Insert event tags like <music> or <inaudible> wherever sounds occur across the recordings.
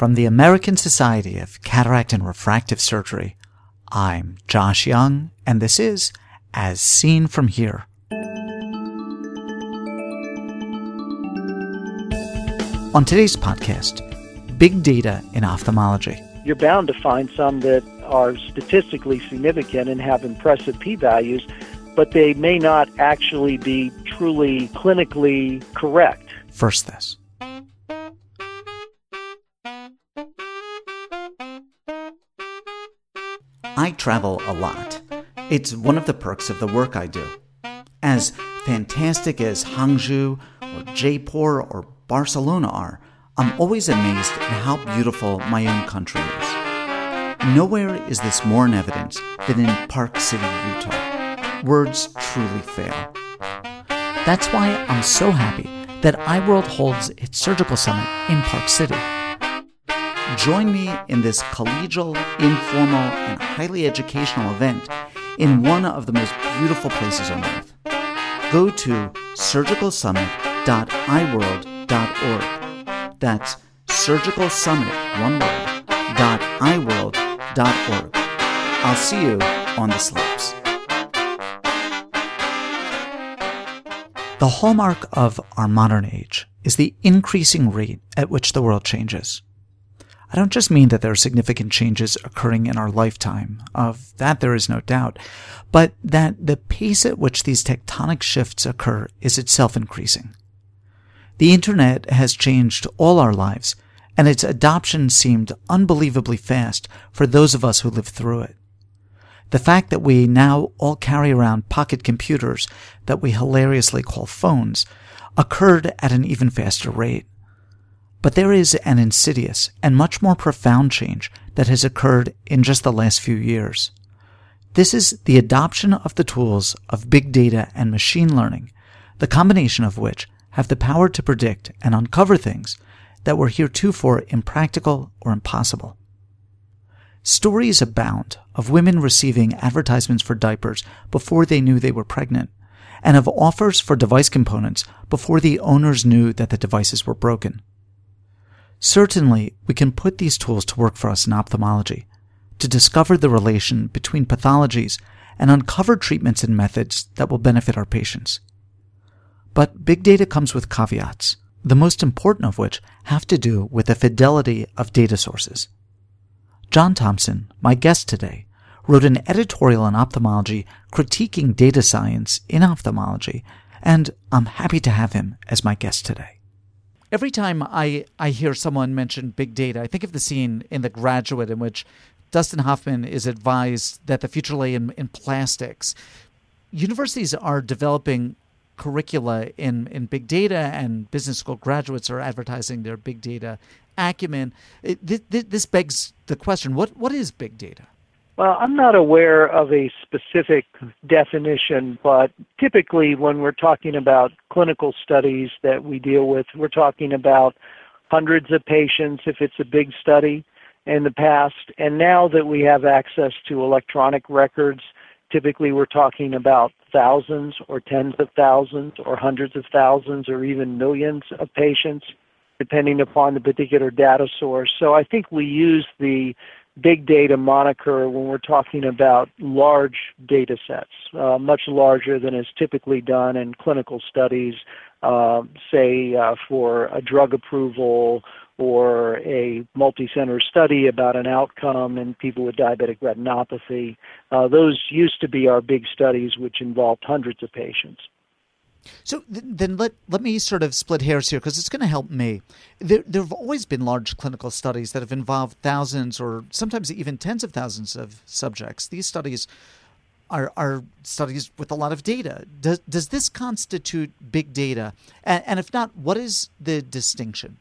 From the American Society of Cataract and Refractive Surgery, I'm Josh Young, and this is As Seen From Here. On today's podcast, big data in ophthalmology. You're bound to find some that are statistically significant and have impressive p values, but they may not actually be truly clinically correct. First, this. I travel a lot. It's one of the perks of the work I do. As fantastic as Hangzhou or Jaipur or Barcelona are, I'm always amazed at how beautiful my own country is. Nowhere is this more in evidence than in Park City, Utah. Words truly fail. That's why I'm so happy that EyeWorld holds its surgical summit in Park City. Join me in this collegial, informal, and highly educational event in one of the most beautiful places on earth. Go to surgicalsummit.eyeworld.org. That's surgicalsummit, one word, dot eyeworld.org. I'll see you on the slopes. The hallmark of our modern age is the increasing rate at which the world changes. I don't just mean that there are significant changes occurring in our lifetime, of that there is no doubt, but that the pace at which these tectonic shifts occur is itself increasing. The internet has changed all our lives, and its adoption seemed unbelievably fast for those of us who lived through it. The fact that we now all carry around pocket computers that we hilariously call phones occurred at an even faster rate. But there is an insidious and much more profound change that has occurred in just the last few years. This is the adoption of the tools of big data and machine learning, the combination of which have the power to predict and uncover things that were heretofore impractical or impossible. Stories abound of women receiving advertisements for diapers before they knew they were pregnant, and of offers for device components before the owners knew that the devices were broken. Certainly, we can put these tools to work for us in ophthalmology to discover the relation between pathologies and uncover treatments and methods that will benefit our patients. But big data comes with caveats, the most important of which have to do with the fidelity of data sources. John Thompson, my guest today, wrote an editorial in ophthalmology critiquing data science in ophthalmology, and I'm happy to have him as my guest today. Every time I, I hear someone mention big data, I think of the scene in The Graduate in which Dustin Hoffman is advised that the future lay in, in plastics. Universities are developing curricula in, in big data, and business school graduates are advertising their big data acumen. It, th- th- this begs the question what, what is big data? Well, I'm not aware of a specific definition, but typically when we're talking about clinical studies that we deal with, we're talking about hundreds of patients if it's a big study in the past. And now that we have access to electronic records, typically we're talking about thousands or tens of thousands or hundreds of thousands or even millions of patients, depending upon the particular data source. So I think we use the big data moniker when we're talking about large data sets, uh, much larger than is typically done in clinical studies, uh, say uh, for a drug approval or a multi-center study about an outcome in people with diabetic retinopathy. Uh, those used to be our big studies, which involved hundreds of patients. So th- then let let me sort of split hairs here because it's going to help me. There there have always been large clinical studies that have involved thousands or sometimes even tens of thousands of subjects. These studies are are studies with a lot of data. Does does this constitute big data? And, and if not, what is the distinction?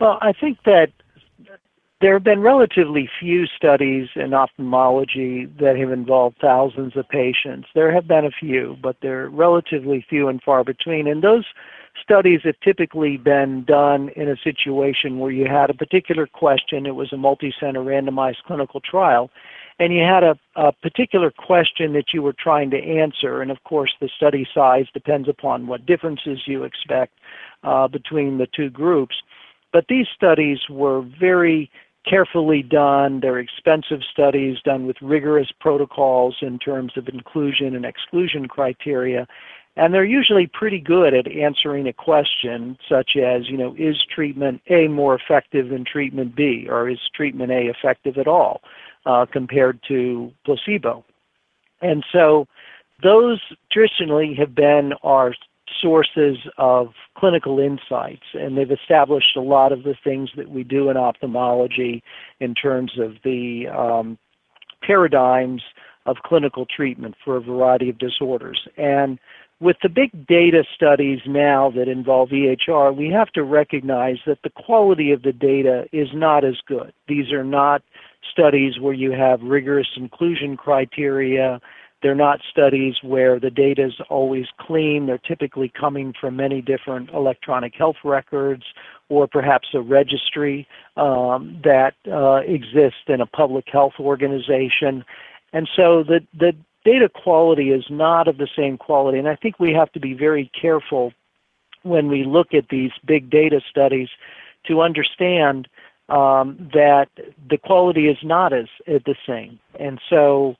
Well, I think that there have been relatively few studies in ophthalmology that have involved thousands of patients. There have been a few, but they're relatively few and far between. And those studies have typically been done in a situation where you had a particular question, it was a multi center randomized clinical trial, and you had a, a particular question that you were trying to answer. And of course, the study size depends upon what differences you expect uh, between the two groups. But these studies were very carefully done. They're expensive studies done with rigorous protocols in terms of inclusion and exclusion criteria. And they're usually pretty good at answering a question such as, you know, is treatment A more effective than treatment B? Or is treatment A effective at all uh, compared to placebo? And so those traditionally have been our sources of clinical insights, and they've established a lot of the things that we do in ophthalmology in terms of the um, paradigms of clinical treatment for a variety of disorders. And with the big data studies now that involve EHR, we have to recognize that the quality of the data is not as good. These are not studies where you have rigorous inclusion criteria they're not studies where the data is always clean. They're typically coming from many different electronic health records or perhaps a registry um, that uh, exists in a public health organization. And so the, the data quality is not of the same quality. And I think we have to be very careful when we look at these big data studies to understand um, that the quality is not as, as the same. And so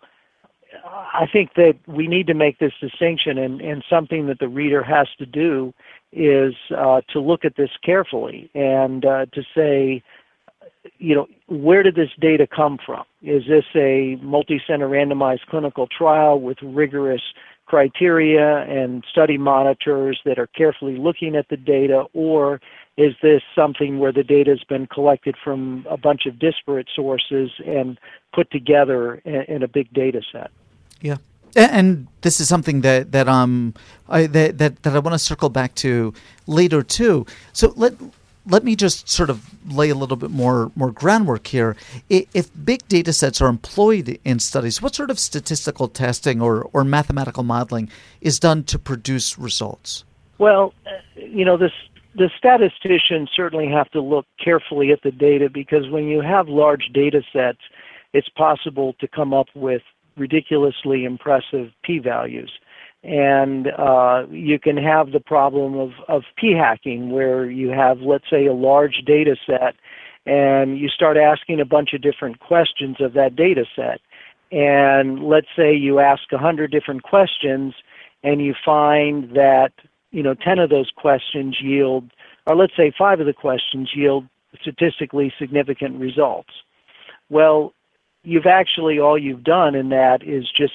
I think that we need to make this distinction, and, and something that the reader has to do is uh, to look at this carefully and uh, to say, you know, where did this data come from? Is this a multi-center randomized clinical trial with rigorous criteria and study monitors that are carefully looking at the data, or is this something where the data has been collected from a bunch of disparate sources and put together in, in a big data set? Yeah. And this is something that that um I, that that, that I want to circle back to later too. So let let me just sort of lay a little bit more more groundwork here. If big data sets are employed in studies, what sort of statistical testing or, or mathematical modeling is done to produce results? Well, you know, this the statisticians certainly have to look carefully at the data because when you have large data sets, it's possible to come up with ridiculously impressive p-values. And uh, you can have the problem of, of p-hacking where you have, let's say, a large data set and you start asking a bunch of different questions of that data set. And let's say you ask 100 different questions and you find that, you know, 10 of those questions yield, or let's say five of the questions yield statistically significant results. Well, you've actually all you've done in that is just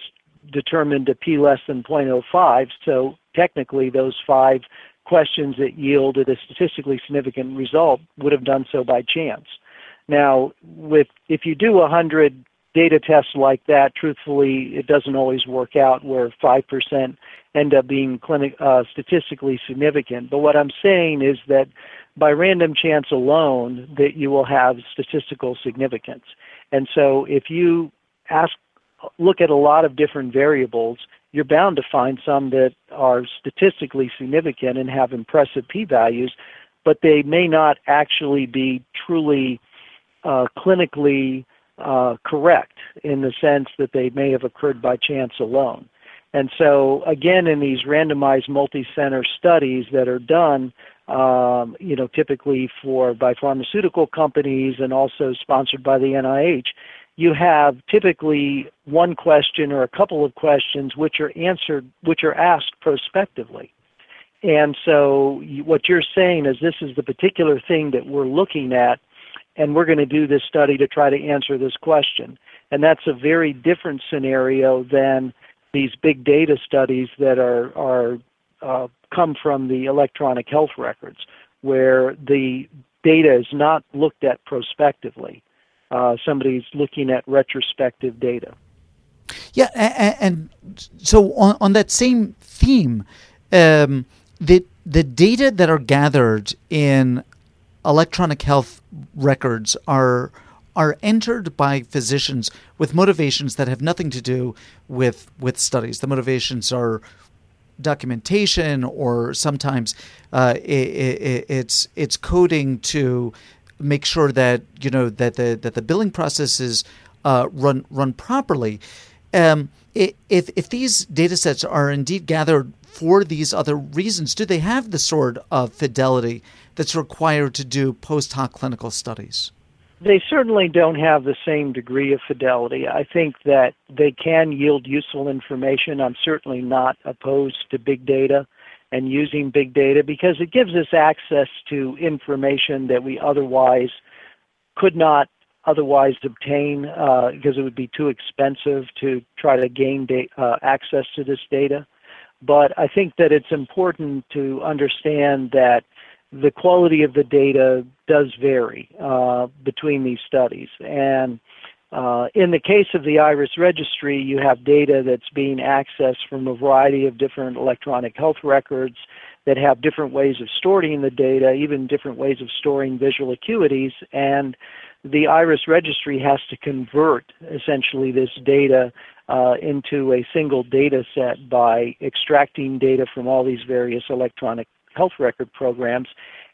determined a p less than 0.05. So technically, those five questions that yielded a statistically significant result would have done so by chance. Now, with if you do 100 data tests like that, truthfully, it doesn't always work out where 5% end up being clinic, uh, statistically significant. But what I'm saying is that by random chance alone, that you will have statistical significance. And so if you ask, look at a lot of different variables, you're bound to find some that are statistically significant and have impressive p-values, but they may not actually be truly uh, clinically uh, correct in the sense that they may have occurred by chance alone. And so, again, in these randomized multi-center studies that are done, um, you know, typically for by pharmaceutical companies and also sponsored by the NIH, you have typically one question or a couple of questions which are answered, which are asked prospectively. And so, what you're saying is this is the particular thing that we're looking at, and we're going to do this study to try to answer this question. And that's a very different scenario than these big data studies that are are uh, come from the electronic health records, where the data is not looked at prospectively. Uh, somebody's looking at retrospective data. Yeah, and, and so on, on that same theme, um, the the data that are gathered in electronic health records are are entered by physicians with motivations that have nothing to do with with studies. The motivations are documentation, or sometimes uh, it, it, it's it's coding to make sure that you know that the that the billing processes uh, run run properly. Um, if if these data sets are indeed gathered for these other reasons? Do they have the sort of fidelity that's required to do post hoc clinical studies? They certainly don't have the same degree of fidelity. I think that they can yield useful information. I'm certainly not opposed to big data and using big data because it gives us access to information that we otherwise could not otherwise obtain uh, because it would be too expensive to try to gain da- uh, access to this data. But I think that it's important to understand that the quality of the data does vary uh, between these studies. And uh, in the case of the IRIS registry, you have data that's being accessed from a variety of different electronic health records that have different ways of storing the data, even different ways of storing visual acuities. And the IRIS registry has to convert essentially this data uh, into a single data set by extracting data from all these various electronic health record programs.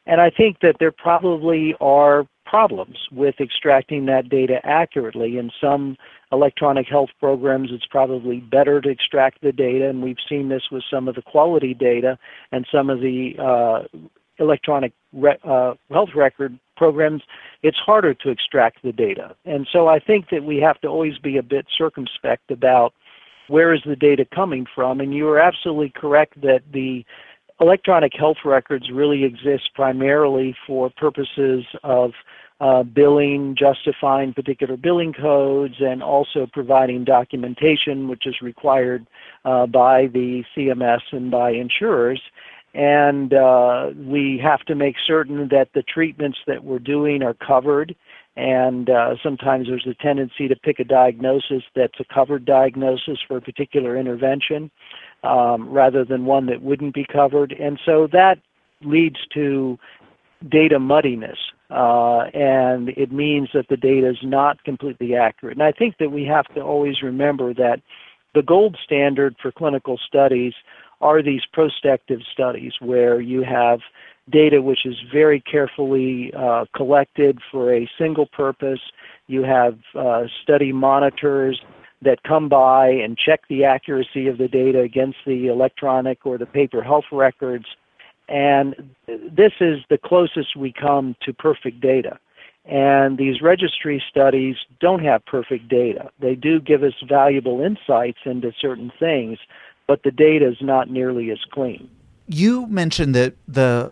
And I think that there probably are problems with extracting that data accurately. In some electronic health programs, it's probably better to extract the data, and we've seen this with some of the quality data and some of the uh, electronic re- uh, health record programs. It's harder to extract the data. And so I think that we have to always be a bit circumspect about where is the data coming from. And you are absolutely correct that the electronic health records really exist primarily for purposes of uh, billing, justifying particular billing codes, and also providing documentation, which is required uh, by the CMS and by insurers. And uh, we have to make certain that the treatments that we're doing are covered. And uh, sometimes there's a tendency to pick a diagnosis that's a covered diagnosis for a particular intervention um, rather than one that wouldn't be covered. And so that leads to data muddiness, uh, and it means that the data is not completely accurate. And I think that we have to always remember that the gold standard for clinical studies are these prospective studies where you have data which is very carefully uh, collected for a single purpose. You have uh, study monitors that come by and check the accuracy of the data against the electronic or the paper health records. And this is the closest we come to perfect data. And these registry studies don't have perfect data. They do give us valuable insights into certain things, but the data is not nearly as clean. You mentioned that the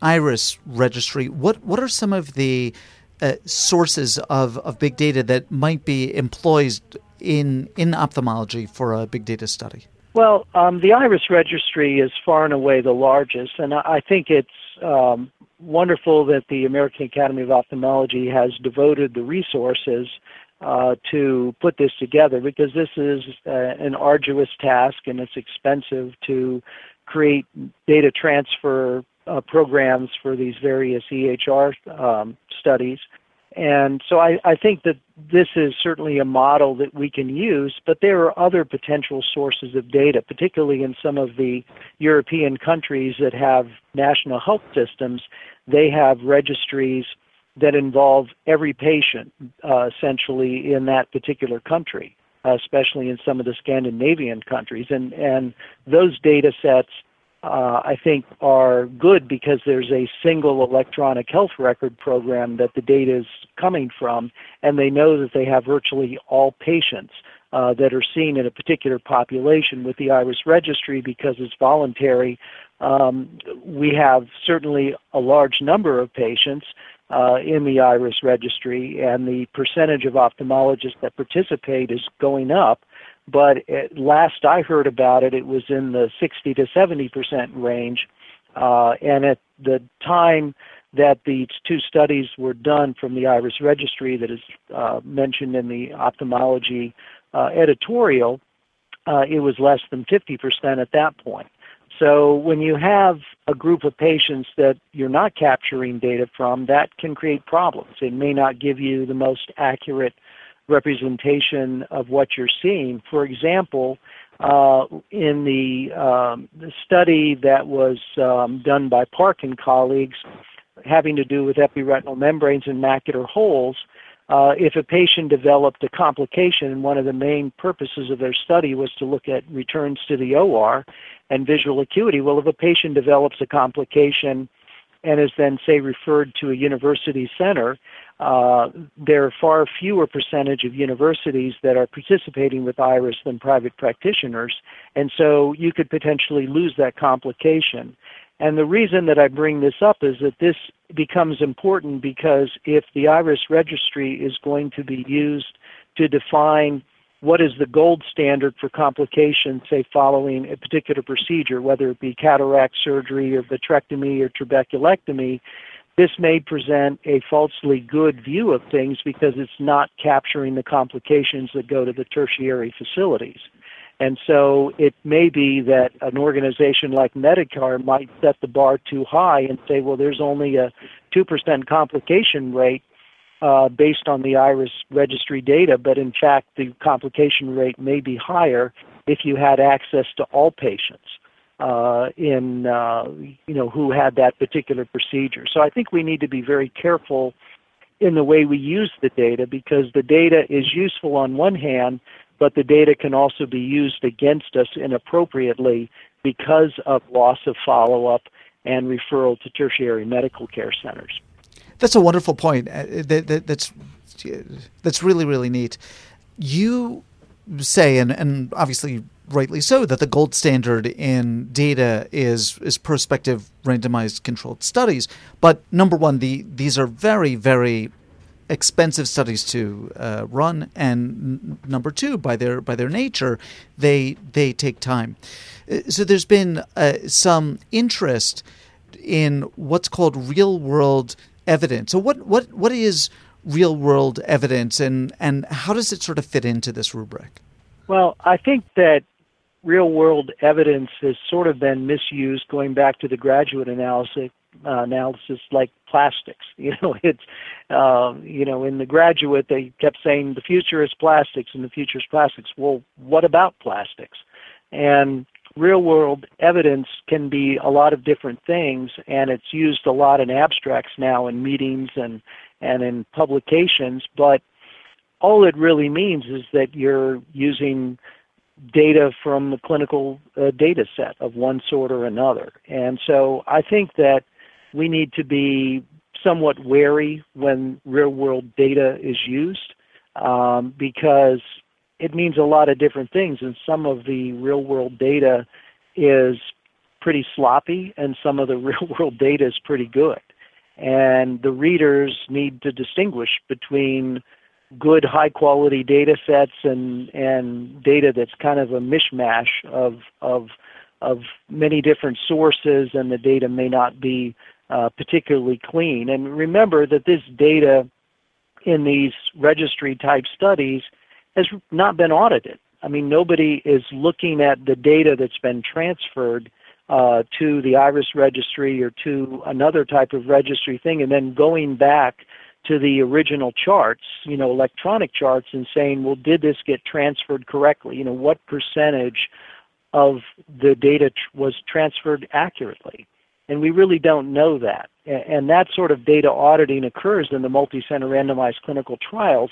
IRIS registry. What what are some of the uh, sources of, of big data that might be employed in in ophthalmology for a big data study? Well, um, the IRIS registry is far and away the largest, and I think it's um, wonderful that the American Academy of Ophthalmology has devoted the resources uh, to put this together because this is uh, an arduous task and it's expensive to create data transfer uh, programs for these various EHR um, studies. And so I, I think that this is certainly a model that we can use, but there are other potential sources of data, particularly in some of the European countries that have national health systems. They have registries that involve every patient, uh, essentially, in that particular country, especially in some of the Scandinavian countries. And, and those data sets uh, I think are good because there's a single electronic health record program that the data is coming from, and they know that they have virtually all patients uh, that are seen in a particular population with the IRIS registry because it's voluntary. Um, we have certainly a large number of patients uh, in the IRIS registry, and the percentage of ophthalmologists that participate is going up but last I heard about it, it was in the 60 to 70 percent range. Uh, and at the time that these two studies were done from the IRIS registry that is uh, mentioned in the ophthalmology uh, editorial, uh, it was less than 50 percent at that point. So when you have a group of patients that you're not capturing data from, that can create problems. It may not give you the most accurate representation of what you're seeing. For example, uh, in the, um, the, study that was um, done by Park and colleagues having to do with epiretinal membranes and macular holes, uh, if a patient developed a complication, and one of the main purposes of their study was to look at returns to the OR and visual acuity. Well, if a patient develops a complication and is then, say, referred to a university center, uh, there are far fewer percentage of universities that are participating with IRIS than private practitioners, and so you could potentially lose that complication. And the reason that I bring this up is that this becomes important because if the IRIS registry is going to be used to define what is the gold standard for complications, say, following a particular procedure, whether it be cataract surgery or vitrectomy or trabeculectomy, this may present a falsely good view of things because it's not capturing the complications that go to the tertiary facilities. And so it may be that an organization like Medicare might set the bar too high and say, well, there's only a 2% complication rate uh, based on the IRIS registry data, but in fact, the complication rate may be higher if you had access to all patients uh, in uh, you know who had that particular procedure. So I think we need to be very careful in the way we use the data because the data is useful on one hand, but the data can also be used against us inappropriately because of loss of follow-up and referral to tertiary medical care centers. That's a wonderful point. Uh, that, that, that's that's really really neat. You say, and, and obviously rightly so, that the gold standard in data is is prospective randomized controlled studies. But number one, the these are very very expensive studies to uh, run, and n- number two, by their by their nature, they they take time. Uh, so there's been uh, some interest in what's called real world evidence. So what what what is real world evidence and and how does it sort of fit into this rubric? Well, I think that real world evidence has sort of been misused going back to the graduate analysis uh, analysis like plastics. <laughs> You know it's uh, you know in the graduate they kept saying the future is plastics and the future is plastics. Well what about plastics? And real world evidence can be a lot of different things and it's used a lot in abstracts now in meetings and and in publications but all it really means is that you're using data from the clinical uh, data set of one sort or another and so i think that we need to be somewhat wary when real world data is used um, because it means a lot of different things, and some of the real world data is pretty sloppy, and some of the <laughs> real world data is pretty good. And the readers need to distinguish between good, high quality data sets and, and data that's kind of a mishmash of, of, of many different sources, and the data may not be uh, particularly clean. And remember that this data in these registry type studies has not been audited. I mean, nobody is looking at the data that's been transferred uh, to the IRIS registry or to another type of registry thing and then going back to the original charts, you know, electronic charts and saying, well, did this get transferred correctly? You know, what percentage of the data tr- was transferred accurately? And we really don't know that. And that sort of data auditing occurs in the multi-center randomized clinical trials,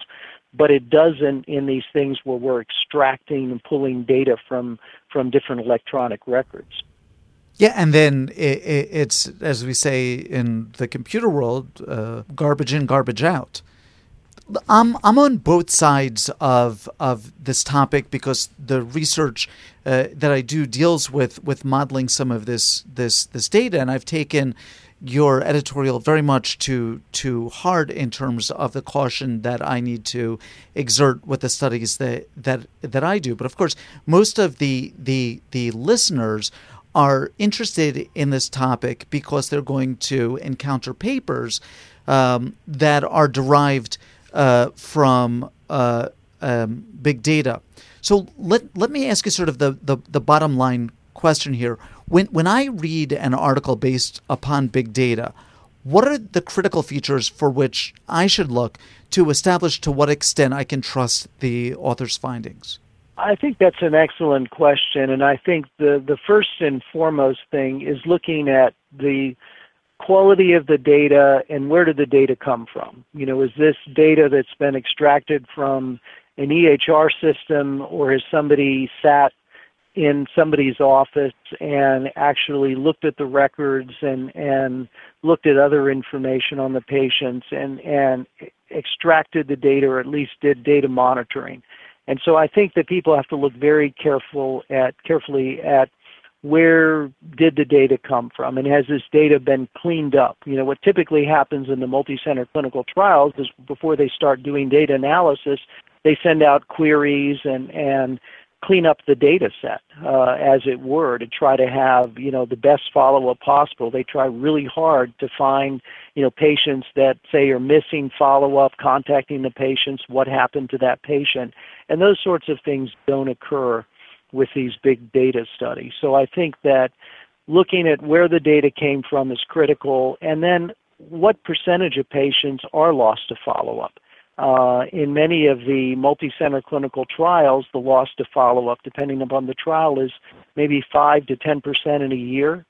but it doesn't in these things where we're extracting and pulling data from from different electronic records. Yeah, and then it, it, it's as we say in the computer world, uh, garbage in, garbage out. I'm I'm on both sides of of this topic because the research uh, that I do deals with with modeling some of this this this data, and I've taken your editorial very much to to heart in terms of the caution that I need to exert with the studies that that that I do. But of course, most of the the the listeners are interested in this topic because they're going to encounter papers um, that are derived uh, from uh, um, big data. So let let me ask you sort of the, the, the bottom line question here. When when I read an article based upon big data, what are the critical features for which I should look to establish to what extent I can trust the author's findings? I think that's an excellent question, and I think the, the first and foremost thing is looking at the quality of the data and where did the data come from? You know, is this data that's been extracted from an EHR system or has somebody sat in somebody's office and actually looked at the records and, and looked at other information on the patients and, and extracted the data or at least did data monitoring. And so I think that people have to look very careful at carefully at where did the data come from and has this data been cleaned up? You know what typically happens in the multi-center clinical trials is before they start doing data analysis they send out queries and and clean up the data set uh, as it were to try to have you know the best follow-up possible they try really hard to find you know patients that say are missing follow-up contacting the patients what happened to that patient and those sorts of things don't occur with these big data studies. So I think that looking at where the data came from is critical, and then what percentage of patients are lost to follow-up. Uh, in many of the multi-center clinical trials, the loss to follow-up, depending upon the trial, is maybe 5 to 10 percent in a year.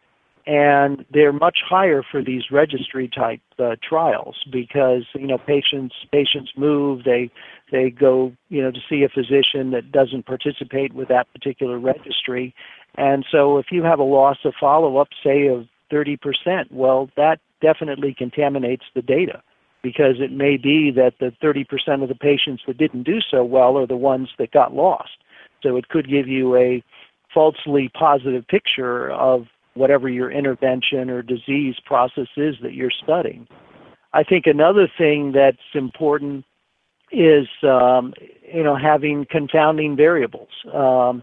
And they're much higher for these registry type uh, trials because you know patients patients move they they go you know to see a physician that doesn't participate with that particular registry. And so if you have a loss of follow up say of 30% well that definitely contaminates the data because it may be that the 30% of the patients that didn't do so well are the ones that got lost so it could give you a falsely positive picture of whatever your intervention or disease process is that you're studying. I think another thing that's important is um, you know having confounding variables. Um,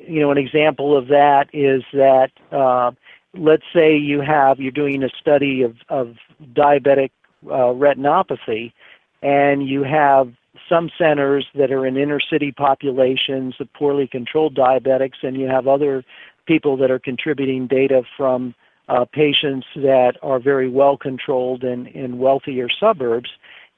you know, an example of that is that uh, let's say you have you're doing a study of, of diabetic uh, retinopathy, and you have some centers that are in inner city populations of poorly controlled diabetics, and you have other people that are contributing data from uh, patients that are very well controlled in, in wealthier suburbs.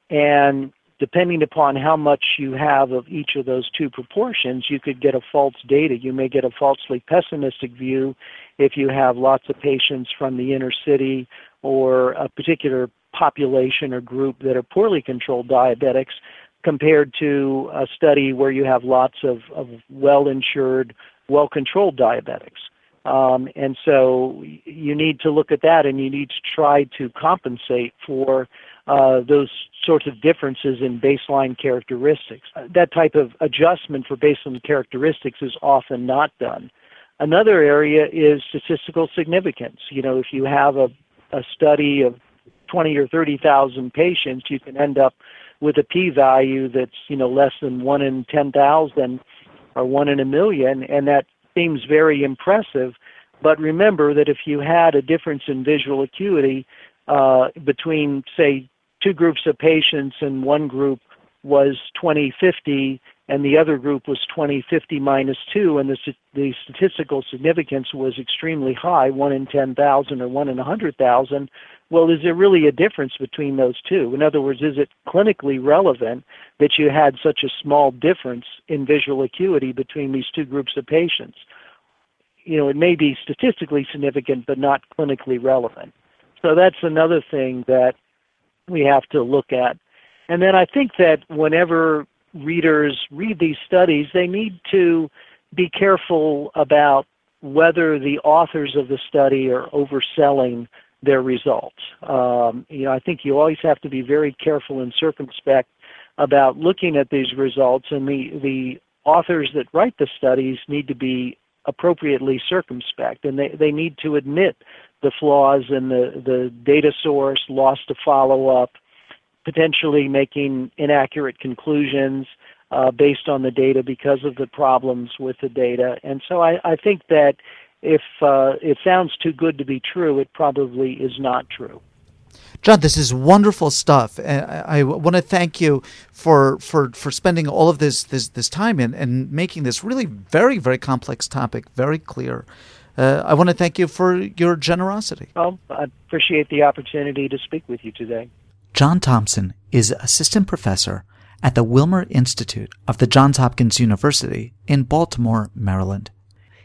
And depending upon how much you have of each of those two proportions, you could get a false data. You may get a falsely pessimistic view if you have lots of patients from the inner city or a particular population or group that are poorly controlled diabetics compared to a study where you have lots of, of well insured well controlled diabetics. Um, and so you need to look at that and you need to try to compensate for uh, those sorts of differences in baseline characteristics. That type of adjustment for baseline characteristics is often not done. Another area is statistical significance. You know, if you have a, a study of 20 or 30,000 patients, you can end up with a p-value that's you know less than one in 10,000 or one in a million, and that seems very impressive. But remember that if you had a difference in visual acuity uh, between, say, two groups of patients, and one group was 2050 and the other group was 2050 minus 2, and the, the statistical significance was extremely high, 1 in 10,000 or 1 in 100,000, well, is there really a difference between those two? In other words, is it clinically relevant that you had such a small difference in visual acuity between these two groups of patients? You know, it may be statistically significant, but not clinically relevant. So that's another thing that we have to look at. And then I think that whenever readers read these studies, they need to be careful about whether the authors of the study are overselling their results. Um, you know, I think you always have to be very careful and circumspect about looking at these results, and the the authors that write the studies need to be appropriately circumspect, and they, they need to admit the flaws in the, the data source, loss to follow up, potentially making inaccurate conclusions uh, based on the data because of the problems with the data. And so I, I think that if uh, it sounds too good to be true, it probably is not true. John, this is wonderful stuff, and I, I want to thank you for for for spending all of this this this time and and making this really very very complex topic very clear. Uh, I want to thank you for your generosity. Well, I appreciate the opportunity to speak with you today. John Thompson is assistant professor at the Wilmer Institute of the Johns Hopkins University in Baltimore, Maryland.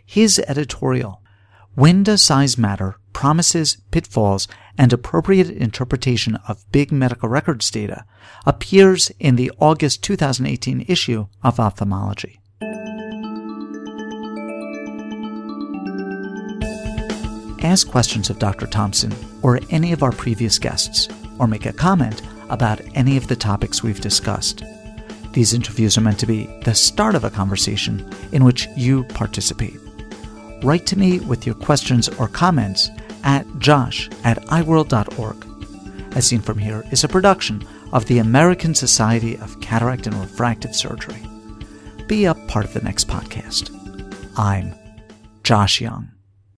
His editorial, When Does Size Matter? Promises, Pitfalls, and Appropriate Interpretation of Big Medical Records Data appears in the August 2018 issue of Ophthalmology. Ask questions of Dr. Thompson or any of our previous guests, or make a comment about any of the topics we've discussed. These interviews are meant to be the start of a conversation in which you participate write to me with your questions or comments at josh at eyeworld.org. As Seen From Here is a production of the American Society of Cataract and Refractive Surgery. Be a part of the next podcast. I'm Josh Young.